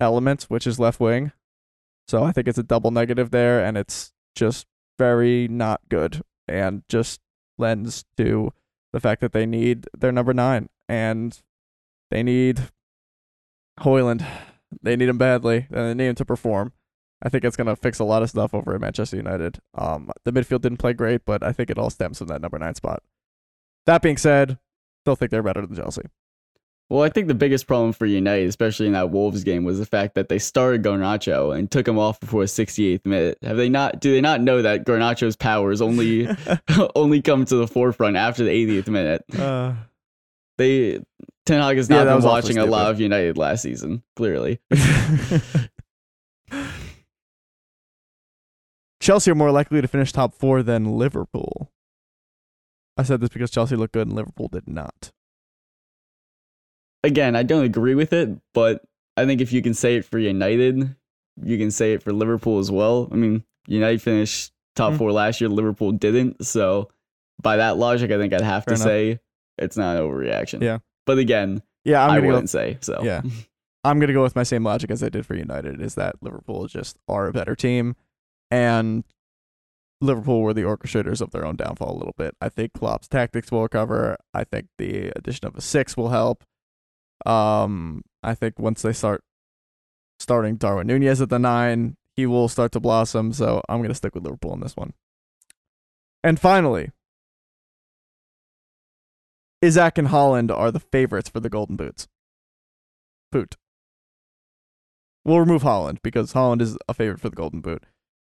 element, which is left wing. So I think it's a double negative there, and it's just very not good, and just lends to the fact that they need their number nine, and they need Højlund. They need him badly, and they need him to perform. I think it's gonna fix a lot of stuff over at Manchester United. Um, the midfield didn't play great, but I think it all stems from that number nine spot. That being said, still think they're better than Chelsea. Well, I think the biggest problem for United, especially in that Wolves game, was the fact that they started Garnacho and took him off before the 68th minute. Have they not? Do they not know that Garnacho's powers only only come to the forefront after the 80th minute? Uh, They Ten Hag has not that been watching a lot of United last season. Clearly, Chelsea are more likely to finish top four than Liverpool. I said this because Chelsea looked good and Liverpool did not. again, I don't agree with it, but I think if you can say it for United, you can say it for Liverpool as well. I mean, United finished top Hmm. four last year, Liverpool didn't. So by that logic, I think I'd have Fair to enough. say it's not an overreaction. Yeah. But again, Yeah, I'm I gonna go. wouldn't say so. Yeah. I'm gonna go with my same logic as I did for United. Is that Liverpool just are a better team, and Liverpool were the orchestrators of their own downfall a little bit. I think Klopp's tactics will recover. I think the addition of a six will help. Um, I think once they start starting Darwin Nunez at the nine, he will start to blossom. So I'm gonna stick with Liverpool in this one. And finally, Isak and Haaland are the favorites for the Golden Boots. Boot. We'll remove Haaland because Haaland is a favorite for the Golden Boot.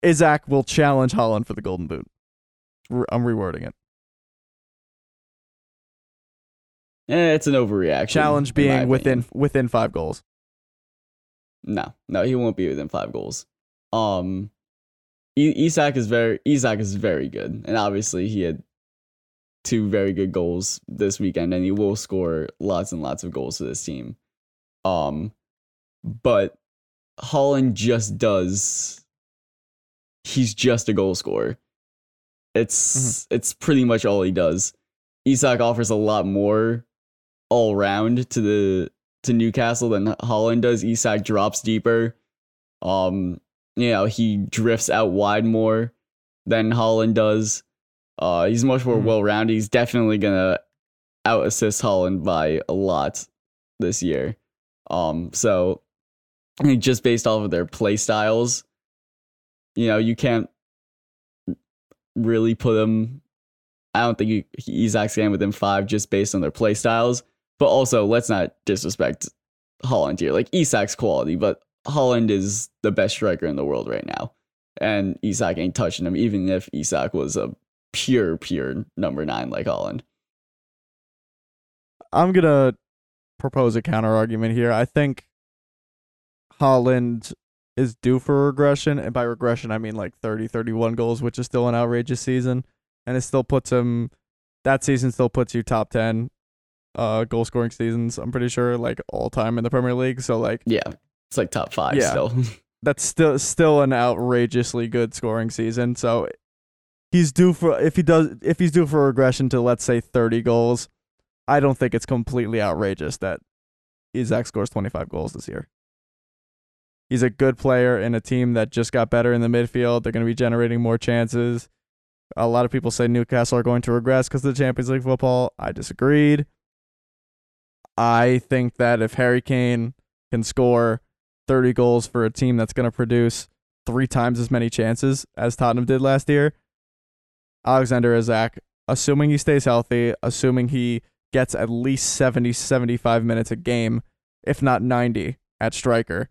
Isak will challenge Haaland for the Golden Boot. I'm rewording it. Eh, it's an overreaction. Challenge being within opinion. within five goals. No, no, he won't be within five goals. Um, Isak is very Isak is very good, and obviously he had two very good goals this weekend, and he will score lots and lots of goals for this team. Um, but Haaland just does. He's just a goal scorer. It's it's pretty much all he does. Isak offers a lot more all round to the to Newcastle than Haaland does. Isak drops deeper. Um, you know, he drifts out wide more than Haaland does. Uh, he's much more Mhm. well rounded. He's definitely gonna out assist Haaland by a lot this year. Um, so just based off of their play styles, you know, you can't really put him. I don't think he, Isak's game within five just based on their play styles. But also, let's not disrespect Haaland here. Like Isak's quality, but Haaland is the best striker in the world right now, and Isak ain't touching him. Even if Isak was a pure, pure number nine like Haaland. I'm gonna propose a counter argument here. I think Haaland is due for regression, and by regression I mean like 30, 31 goals, which is still an outrageous season, and it still puts him. That season still puts you top ten uh goal scoring seasons. I'm pretty sure like all time in the Premier League. So like Yeah, it's like top five Yeah. still. that's still still an outrageously good scoring season. So he's due for if he does if he's due for a regression to let's say 30 goals, I don't think it's completely outrageous that Isak scores 25 goals this year. He's a good player in a team that just got better in the midfield. They're going to be generating more chances. A lot of people say Newcastle are going to regress because of the Champions League football. I disagreed. I think that if Harry Kane can score 30 goals for a team that's going to produce three times as many chances as Tottenham did last year. Alexander Isak, assuming he stays healthy, assuming he gets at least 70, 75 minutes a game, if not 90 at striker,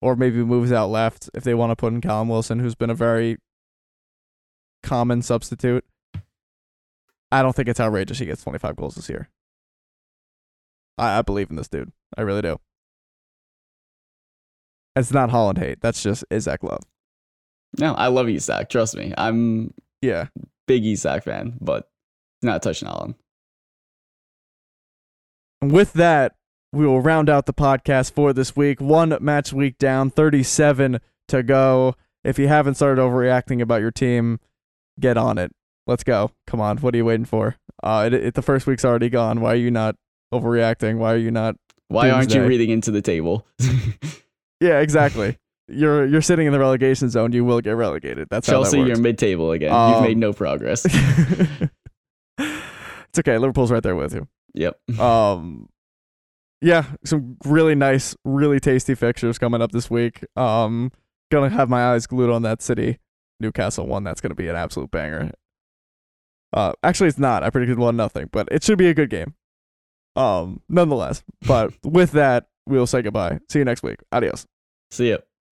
or maybe moves out left if they want to put in Callum Wilson, who's been a very common substitute. I don't think it's outrageous he gets 25 goals this year. I, I believe in this dude. I really do. It's not Haaland hate. That's just Isak love. no, I love Isak. Trust me, I'm Yeah. Big Isak fan, but not touching. And with that, we will round out the podcast for this week. One match week down, 37 to go. If you haven't started overreacting about your team, get on it. Let's go. Come on. What are you waiting for? Uh, it, it, the first week's already gone. Why are you not overreacting? Why are you not? Why aren't you reading into the table? Yeah, exact's you're you're sitting in the relegation zone. You will get relegated. That's Chelsea, how that you're mid-table again. Um, You've made no progress. it's okay. Liverpool's right there with you. yep. Um, yeah, some really nice, really tasty fixtures coming up this week. Um, gonna have my eyes glued on that City Newcastle one. That's gonna be an absolute banger. Uh, actually, it's not. I predicted one nothing, but it should be a good game. Um, nonetheless. But with that, we'll say goodbye. See you next week. Adios. See ya.